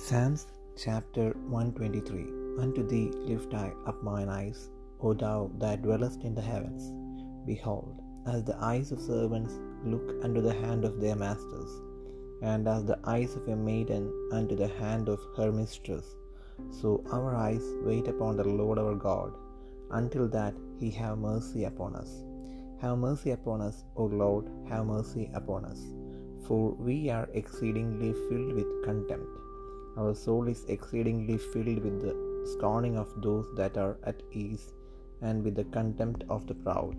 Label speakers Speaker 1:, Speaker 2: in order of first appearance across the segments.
Speaker 1: Psalms chapter 123 Unto thee lift I up mine eyes, O thou that dwellest in the heavens. Behold, as the eyes of servants look unto the hand of their masters, and as the eyes of a maiden unto the hand of her mistress, so our eyes wait upon the Lord our God, until that he have mercy upon us. Have mercy upon us, O Lord, have mercy upon us. For we are exceedingly filled with contempt. Our soul is exceedingly filled with the scorning of those that are at ease, and with the contempt of the proud.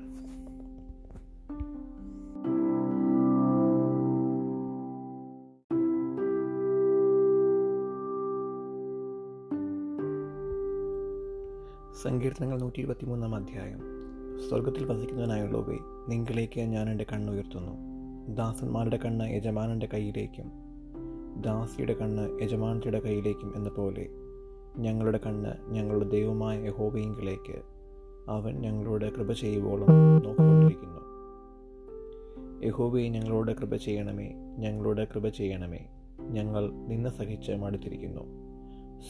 Speaker 1: സങ്കീർത്തനങ്ങൾ നൂറ്റി ഇരുപത്തിമൂന്നാം അധ്യായം സ്വർഗത്തിൽ വസിക്കുന്നതിനായുള്ളവേ നിങ്കിലേക്ക് ഞാൻ എന്റെ കണ്ണുയർത്തുന്നു ദാസന്മാരുടെ കണ്ണ് യജമാനന്റെ കയ്യിലേക്കും ദാസിയുടെ കണ്ണ് യജമാനത്തിയുടെ കയ്യിലേക്കും എന്ന പോലെ ഞങ്ങളുടെ കണ്ണ് ഞങ്ങളുടെ ദൈവമായ യഹോവയിങ്കിലേക്ക് അവൻ ഞങ്ങളോട് കൃപ ചെയ്യുവോളം നോക്കിക്കൊണ്ടിരിക്കുന്നു. യഹോബയെ ഞങ്ങളോട് കൃപ ചെയ്യണമേ ഞങ്ങളോട് കൃപ ചെയ്യണമേ. ഞങ്ങൾ നിന്ന് സഹിച്ച് മടുത്തിരിക്കുന്നു.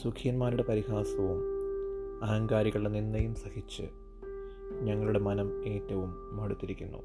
Speaker 1: സുഖിയന്മാരുടെ പരിഹാസവും അഹങ്കാരികളുടെ നിന്ദയും സഹിച്ച് ഞങ്ങളുടെ മനം ഏറ്റവും മടുത്തിരിക്കുന്നു.